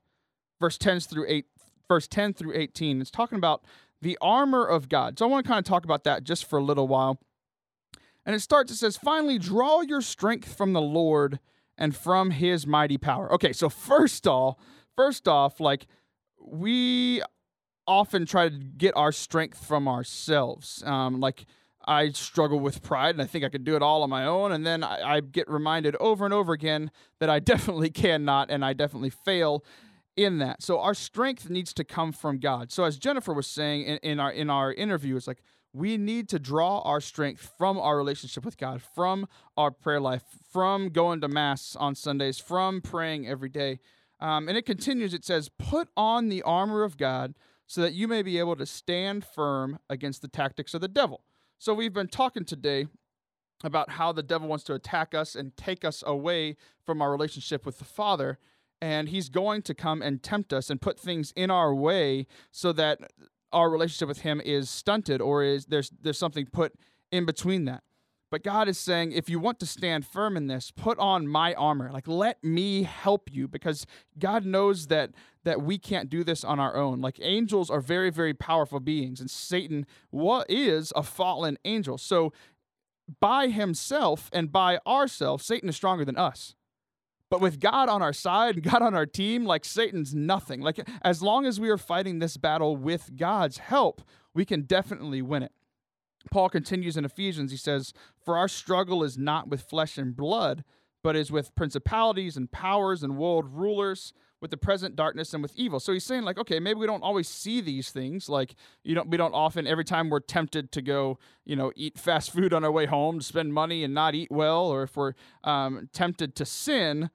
verse ten through eight, verse ten through eighteen. It's talking about the armor of God. So I want to kind of talk about that just for a little while. And it starts. It says, "Finally, draw your strength from the Lord and from His mighty power." Okay, so first off, first off, like we often try to get our strength from ourselves. Um, like I struggle with pride and I think I could do it all on my own. And then I, I get reminded over and over again that I (laughs) definitely cannot and I definitely fail in that. So our strength needs to come from God. So as Jennifer was saying in, in our in our interview, it's like we need to draw our strength from our relationship with God, from our prayer life, from going to mass on Sundays, from praying every day. Um, and it continues. It says, "Put on the armor of God." So that you may be able to stand firm against the tactics of the devil. So, we've been talking today about how the devil wants to attack us and take us away from our relationship with the Father. And he's going to come and tempt us and put things in our way so that our relationship with him is stunted or is there's there's something put in between that. But God is saying, if you want to stand firm in this, put on my armor. Like, let me help you because God knows that that we can't do this on our own. Like, angels are very, very powerful beings, and Satan what is a fallen angel. So, by himself and by ourselves, Satan is stronger than us. But with God on our side, and (laughs) God on our team, like Satan's nothing. Like, as long as we are fighting this battle with God's help, we can definitely win it. Paul continues in Ephesians, he says, For our struggle is not with flesh and blood, but is with principalities and powers and world rulers, with the present darkness and with evil. So he's saying, like, okay, maybe we don't always see these things. Like, you don't we don't often every time we're tempted to go, you know, eat fast (laughs) food on our way home, spend money and not eat well, or if we're um, tempted to sin,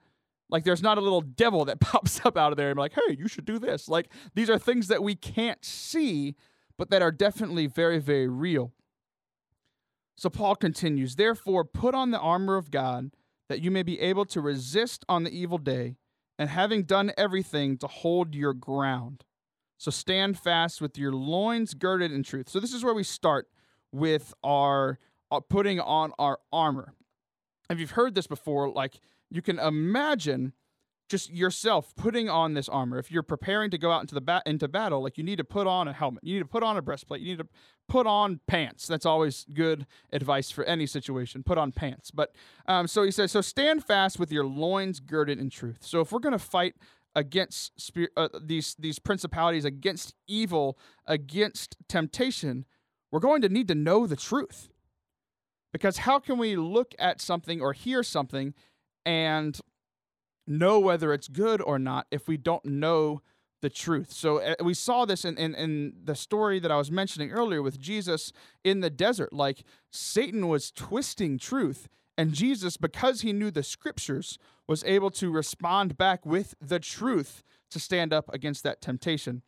like there's not a little (laughs) devil that (laughs) pops up out of there and be like, hey, you should do this. Like these are things that we can't see, but that are definitely very, very real. So Paul continues, Therefore, put on the armor of God, that you may be able to resist on the evil day, and having done everything, to hold your ground. So stand fast with your loins girded in truth. So this is where we start with our uh, putting on our armor. If you've heard this before, like you can imagine just yourself putting on this armor. If you're preparing to go out into the bat into battle, like you need to put on a helmet, you need to put on a breastplate, you need to put on pants. That's always good advice for any situation. Put on pants. But um, so he says, so stand fast with your loins girded in truth. So if we're going to fight against spirit, uh, these these principalities, against evil, against temptation, we're going to need to know the truth. Because how can we look at something or hear something and know whether it's good or not if we don't know the truth. So uh, we saw this in, in, in, the story that I was mentioning earlier with Jesus in the desert. Like Satan was twisting truth, and Jesus, because he knew the scriptures, was able to respond back with the truth to stand up against that temptation.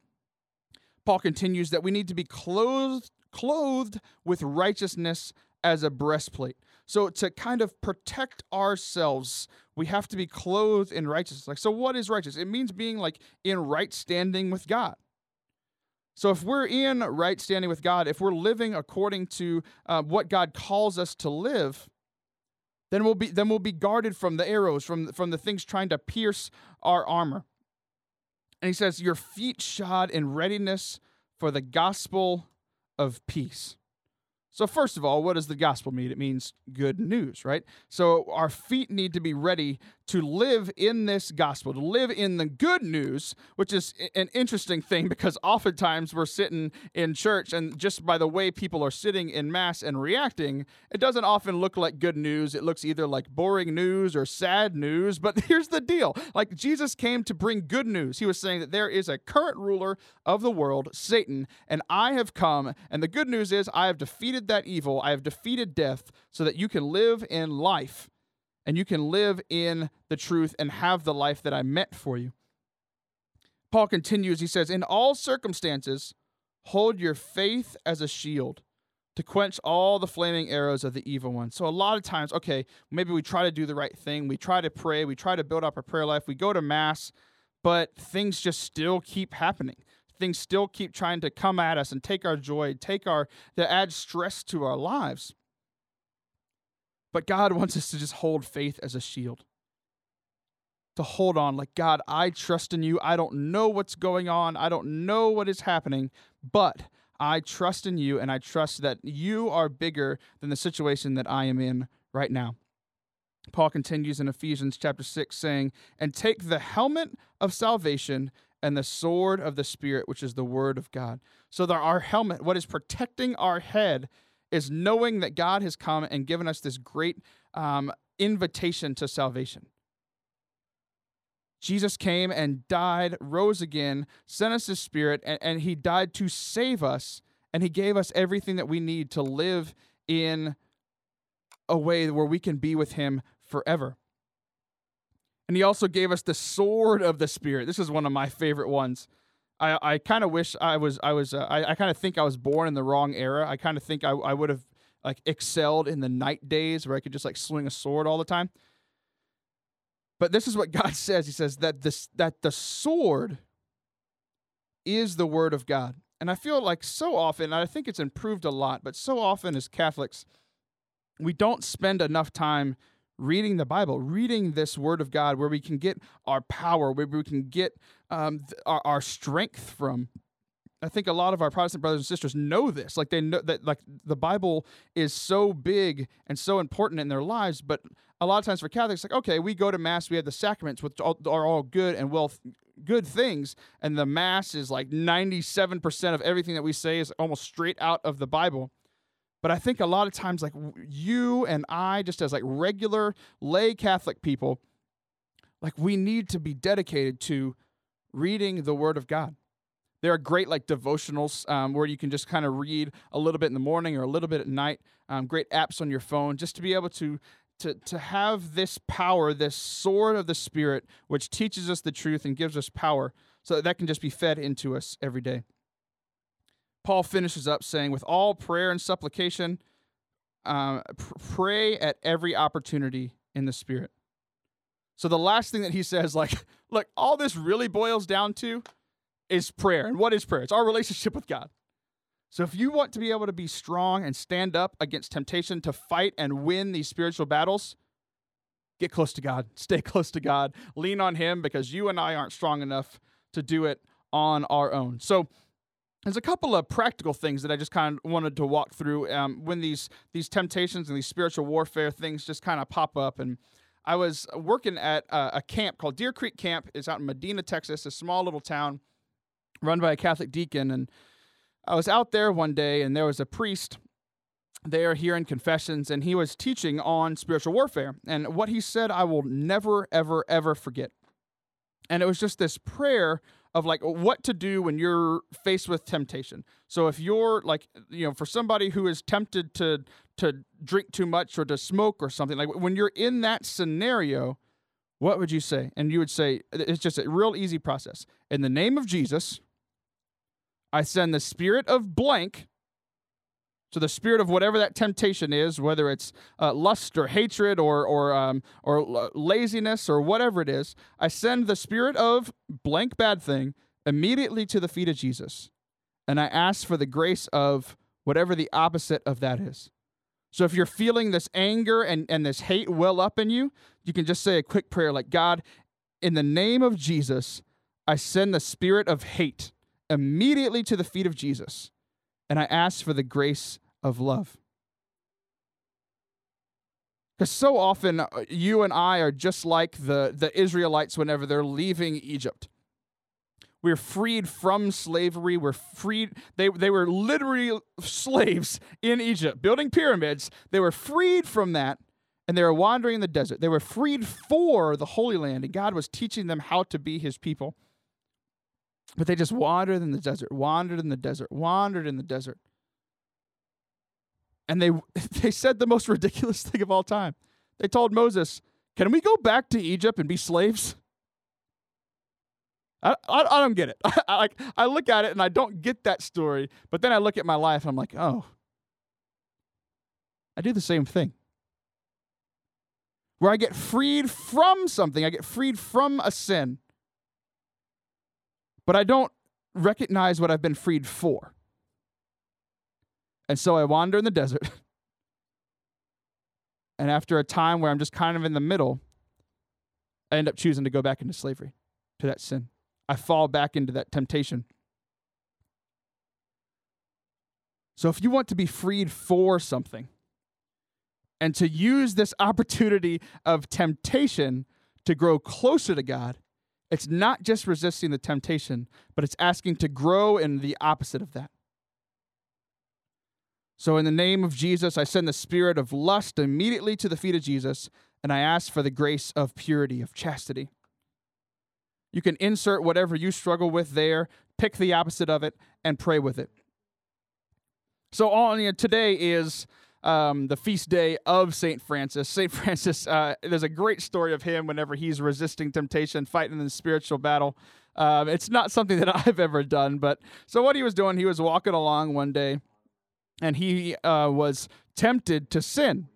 Paul continues that we need to be clothed clothed with righteousness as a breastplate. So to kind of protect ourselves, we have to be clothed in righteousness. Like so what is righteous? It means being like in right standing with God. So if we're in right standing with God, if we're living according to uh, what God calls us to live, then we'll be then we'll be guarded from the arrows, from from the things trying to pierce our armor. And he says, "Your feet shod in readiness for the gospel of peace." So, first of all, what does the gospel mean? It means good news, right? So, our feet need to be ready to live in this gospel, to live in the good news, which is an interesting thing because oftentimes we're sitting in church and just by the way people are sitting in mass and reacting, it doesn't often look like good news. It looks either like boring news or sad news. But (laughs) here's the deal like, Jesus came to bring good news. He was saying that there is a current ruler of the world, Satan, and I have come. And the good news is, I have defeated that evil, I have defeated death so that you can live in life and you can live in the truth and have the life that I meant for you. Paul continues, he says, In all circumstances, hold your faith as a shield to quench all the flaming arrows of the evil one. So, a lot of times, okay, maybe we try to do the right thing, we try to pray, we try to build up our prayer life, we go to Mass, but things just still keep happening. Things still keep trying to come at us and take our joy, take our, to add stress to our lives. But God wants us to just hold faith as a shield. To hold on, like, God, I trust in you. I don't know what's going on. I don't know what is happening, but I trust in you and I trust that you are bigger than the situation that I am in right now. Paul continues in Ephesians chapter 6 saying, And take the helmet of salvation and the sword of the Spirit, which is the word of God. So our helmet, what is protecting our head, is knowing that God has come and given us this great um, invitation to salvation. Jesus came and died, rose again, sent us his spirit, and, and he died to save us, and he gave us everything that we need to live in a way where we can be with him forever. And he also gave us the sword of the spirit. This is one of my favorite ones. I, I kind of wish I was I was uh, I, I kind of think I was born in the wrong era. I kind of think I, I would have like excelled in the knight days where I could just like swing a sword all the time. But this is what (laughs) God says. He says that this that the sword is the word of God. And I feel like so often, I think it's improved a lot, but so often as Catholics, we don't spend enough time reading the Bible, reading this Word of God, where we can get our power, where we can get um, th- our, our strength from. I think a lot of our Protestant brothers and sisters know this. Like they know that like the Bible is so big and so important in their lives, but a lot of times for Catholics, like okay, we go to mass, we have the sacraments, which are all good and well good things, and the mass is like ninety seven percent of everything that we say is almost straight out of the Bible. But I think a lot of times, like you and I, just as like regular lay Catholic people, like we need to be dedicated to reading the Word of God. There are great like devotionals um, where you can just kind of read a little bit in the morning or a little bit at night. Um, great apps on your phone just to be able to to to have this power, this sword of the Spirit, which teaches us the truth and gives us power, so that that can just be fed into us every day. Paul finishes up saying, with all prayer and supplication, uh, pr- pray at every opportunity in the Spirit. So the last thing that he says, like, (laughs) look, all this really boils down to is prayer. And what is prayer? It's our relationship with God. So if you want to be able to be strong and stand up against temptation to fight and win these spiritual battles, get close to God, (laughs) stay close to God, lean on Him because you and I aren't strong enough to do it on our own. So, there's a couple of practical things that I just kind of wanted to walk through um, when these these temptations and these spiritual warfare things just kind of pop up. And I was working at a, a camp called Deer Creek Camp. It's out in Medina, Texas, a small little town run by a Catholic deacon. And I was out there one day, and there was a priest there hearing confessions, and he was teaching on spiritual warfare. And what he said, I will never, ever, ever forget. And it was just this prayer of like what to do when you're faced with temptation. So if you're like, you know, for somebody who is tempted to to drink too much or to smoke or something, like when you're in that scenario, what would you say? And you would say it's just a real easy process. In the name of Jesus, I send the spirit of blank so the spirit of whatever that temptation is, whether it's uh, lust or hatred or or um, or laziness or whatever it is, I send the spirit of blank bad thing immediately to the feet of Jesus, and I ask for the grace of whatever the opposite of that is. So if you're feeling this anger and, and this hate well up in you, you can just say a quick prayer like, God, in the name of Jesus, I send the spirit of hate immediately to the feet of Jesus, and I ask for the grace of love. Because so often uh, you and I are just like the, the Israelites whenever they're leaving Egypt. We're freed from slavery. We're freed. They, they were literally slaves in Egypt, building pyramids. They were freed from that, and they were wandering in the desert. They were freed for the Holy Land, and God was teaching them how to be his people. But they just wandered in the desert, wandered in the desert, wandered in the desert and they (laughs) they said the most ridiculous (laughs) thing of all time. They told Moses, "Can we go back to Egypt and be slaves?" I, I, I don't get it. (laughs) I, like I look at it and I don't get that story, but then I look at my life and I'm like, "Oh, I do the same thing." Where I get freed from something, I get freed from a sin, but I don't recognize what I've been freed for. And so I wander in the desert. (laughs) and after a time where I'm just kind of in the middle, I end up choosing to go back into slavery, to that sin. I fall back into that temptation. So if you want to be freed for something and to use this opportunity of temptation to grow closer to God, it's not just resisting the temptation, but it's asking to grow in the opposite of that. So, in the name of Jesus, I send the spirit of lust immediately to the feet of Jesus, and I ask for the grace of purity, of chastity. You can insert whatever you struggle with there, pick the opposite of it, and pray with it. So, on today is um, the feast day of Saint Francis. Saint (laughs) Francis, uh, there's a great story of him whenever he's resisting temptation, fighting in the spiritual battle. Um, it's not something that (laughs) I've ever done, but so what he was doing, he was walking along one day and he uh, was tempted to sin.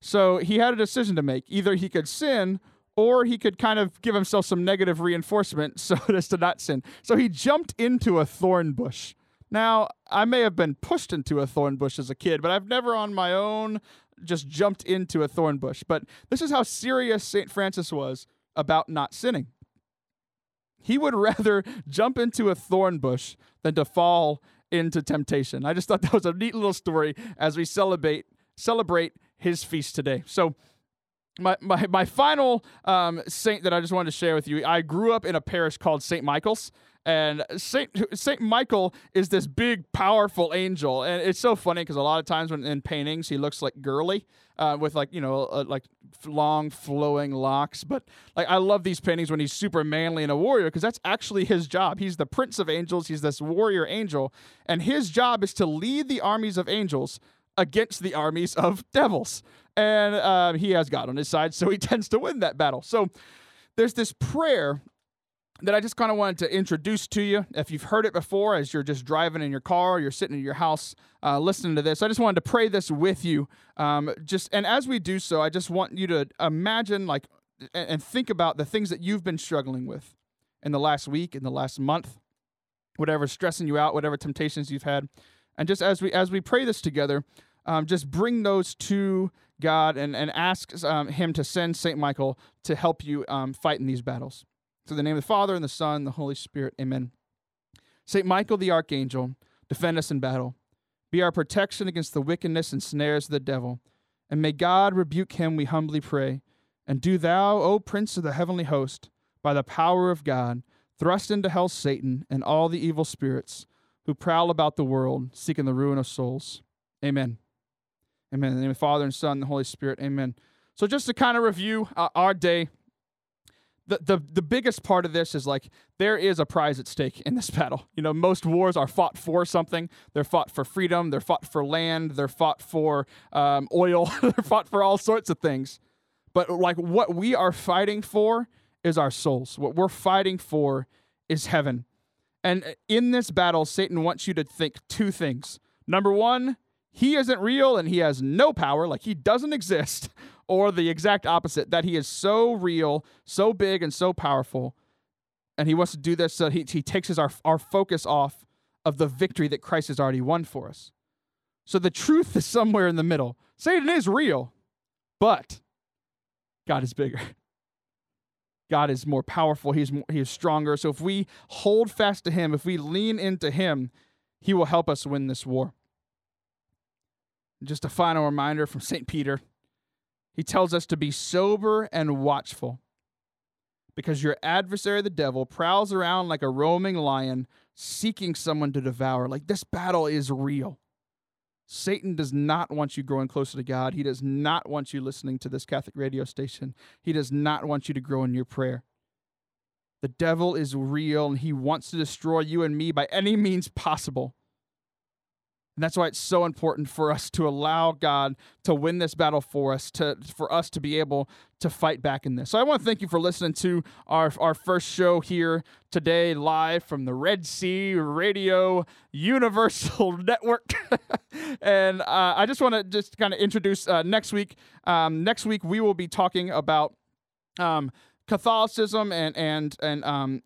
So he had a decision to make. Either he could sin or he could kind of give himself some negative reinforcement (laughs) so as to not sin. So he jumped into a thorn bush. Now, I may have been pushed into a thorn bush as a kid, but I've never on my own just jumped into a thorn bush. But this is how serious St. Francis was about not sinning. He would (laughs) rather jump into a thorn bush than to fall into temptation. I just thought (laughs) that was a neat little story as we celebrate celebrate his feast today. So my, my, my final um, saint that I just wanted to share with you, I grew up in a parish called St. Michael's. And Saint Saint Michael is this big, powerful angel, and it's so funny because a lot of times when in paintings he looks like girly, uh, with like you know uh, like long flowing locks. But like I love these paintings when he's super manly and a warrior because that's actually his job. He's the prince of angels. He's this warrior angel, and his job is to lead the armies of angels against the armies of devils. And uh, he has God on his side, so he (laughs) tends to win that battle. So there's this prayer that I just kind of wanted to introduce to you. If you've heard it before, as you're just driving in your car, or you're sitting in your house uh, listening to this, I just wanted to pray this with you. Um, just and as we do so, I just want you to imagine like and think about the things that you've been struggling with in the last week, in the last month, whatever's stressing you out, whatever temptations you've had, and just as we as we pray this together, um, just bring those to God and, and ask um, Him to send St. Michael to help you um, fight in these battles. Through the name of the Father, and the Son, and the Holy Spirit. Amen. St. Michael the Archangel, defend us in battle. Be our protection against the wickedness and snares of the devil. And may God rebuke him, we humbly pray. And do thou, O Prince of the heavenly host, by the power of God, thrust into hell Satan and all the evil spirits who prowl about the world, seeking the ruin of souls. Amen. Amen. In the name of the Father and Son and the Holy Spirit. Amen. So just to kind of review uh, our day, the, the the biggest part of this is like there is a prize at stake in this battle. You know, most wars are fought for something. They're fought for freedom. They're fought for land. They're fought for um, oil. (laughs) they're fought for all sorts of things. But like what we are fighting for is our souls. What we're fighting for is heaven. And in this battle, Satan wants you to think two things. Number one, he isn't real and he has no power, like he doesn't exist, or the exact opposite, that he is so real, so big, and so powerful. And he wants to do this so he, he takes his, our, our focus off of the victory that Christ has already won for us. So the truth is somewhere in the middle. Satan is real, but God is bigger. God is more powerful. He's more, he is stronger. So if we hold fast to him, if we lean into him, he will help us win this war. Just a final reminder from St. Peter. He tells us to be sober and watchful because your adversary, the devil, prowls around like a roaming lion seeking someone to devour. Like this battle is real. Satan does not want you growing closer to God. He does not want you listening to this Catholic radio station. He does not want you to grow in your prayer. The devil is real and he wants to destroy you and me by any means possible. And that's why it's so important for us to allow God to win this battle for us, to for us to be able to fight back in this. So I want to thank you for listening to our, our first show here today, live from the Red Sea Radio Universal (laughs) Network. (laughs) and uh, I just want to just kind of introduce uh, next week. Um, next week we will be talking about um, Catholicism and and and um,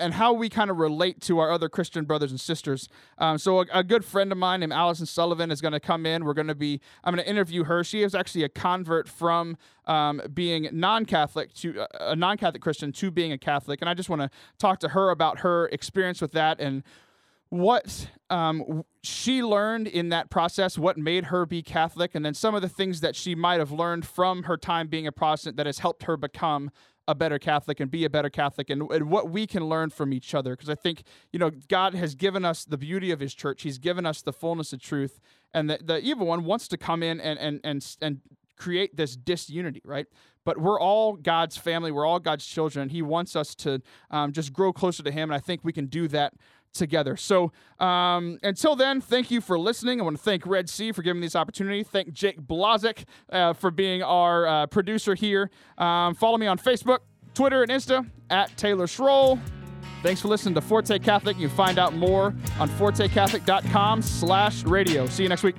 and how we kind of relate to our other Christian brothers and sisters. Um, so a, a, good friend of mine named Allison Sullivan is going to come in. We're going to be I'm going to interview her. She is actually a convert from um, being non-Catholic to uh, a non-Catholic Christian to being a Catholic, and I just want to talk to her about her experience with that and what um, she learned in that process, what made her be Catholic, and then some of the things that she might have learned from her time being a Protestant that has helped her become a better Catholic and be a better Catholic and, and what we can learn from each other. Because I think, you know, God has given us the beauty of his church. He's given us the fullness of truth. And the, the evil one wants to come in and, and, and, and create this disunity, right? But we're all God's family. We're all God's children. He wants us to um, just grow closer to him. And I think we can do that together. So um, until then, thank you for listening. I want to thank Red Sea for giving me this opportunity. Thank Jake Blazek uh, for being our uh, producer here. Um, follow me on Facebook, Twitter, and Insta at Taylor Schroll. Thanks for listening to Forte Catholic. You can find out more on fortecatholic.com slash radio. See you next week.